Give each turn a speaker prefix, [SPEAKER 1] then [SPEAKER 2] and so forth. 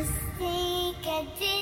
[SPEAKER 1] mistake I did.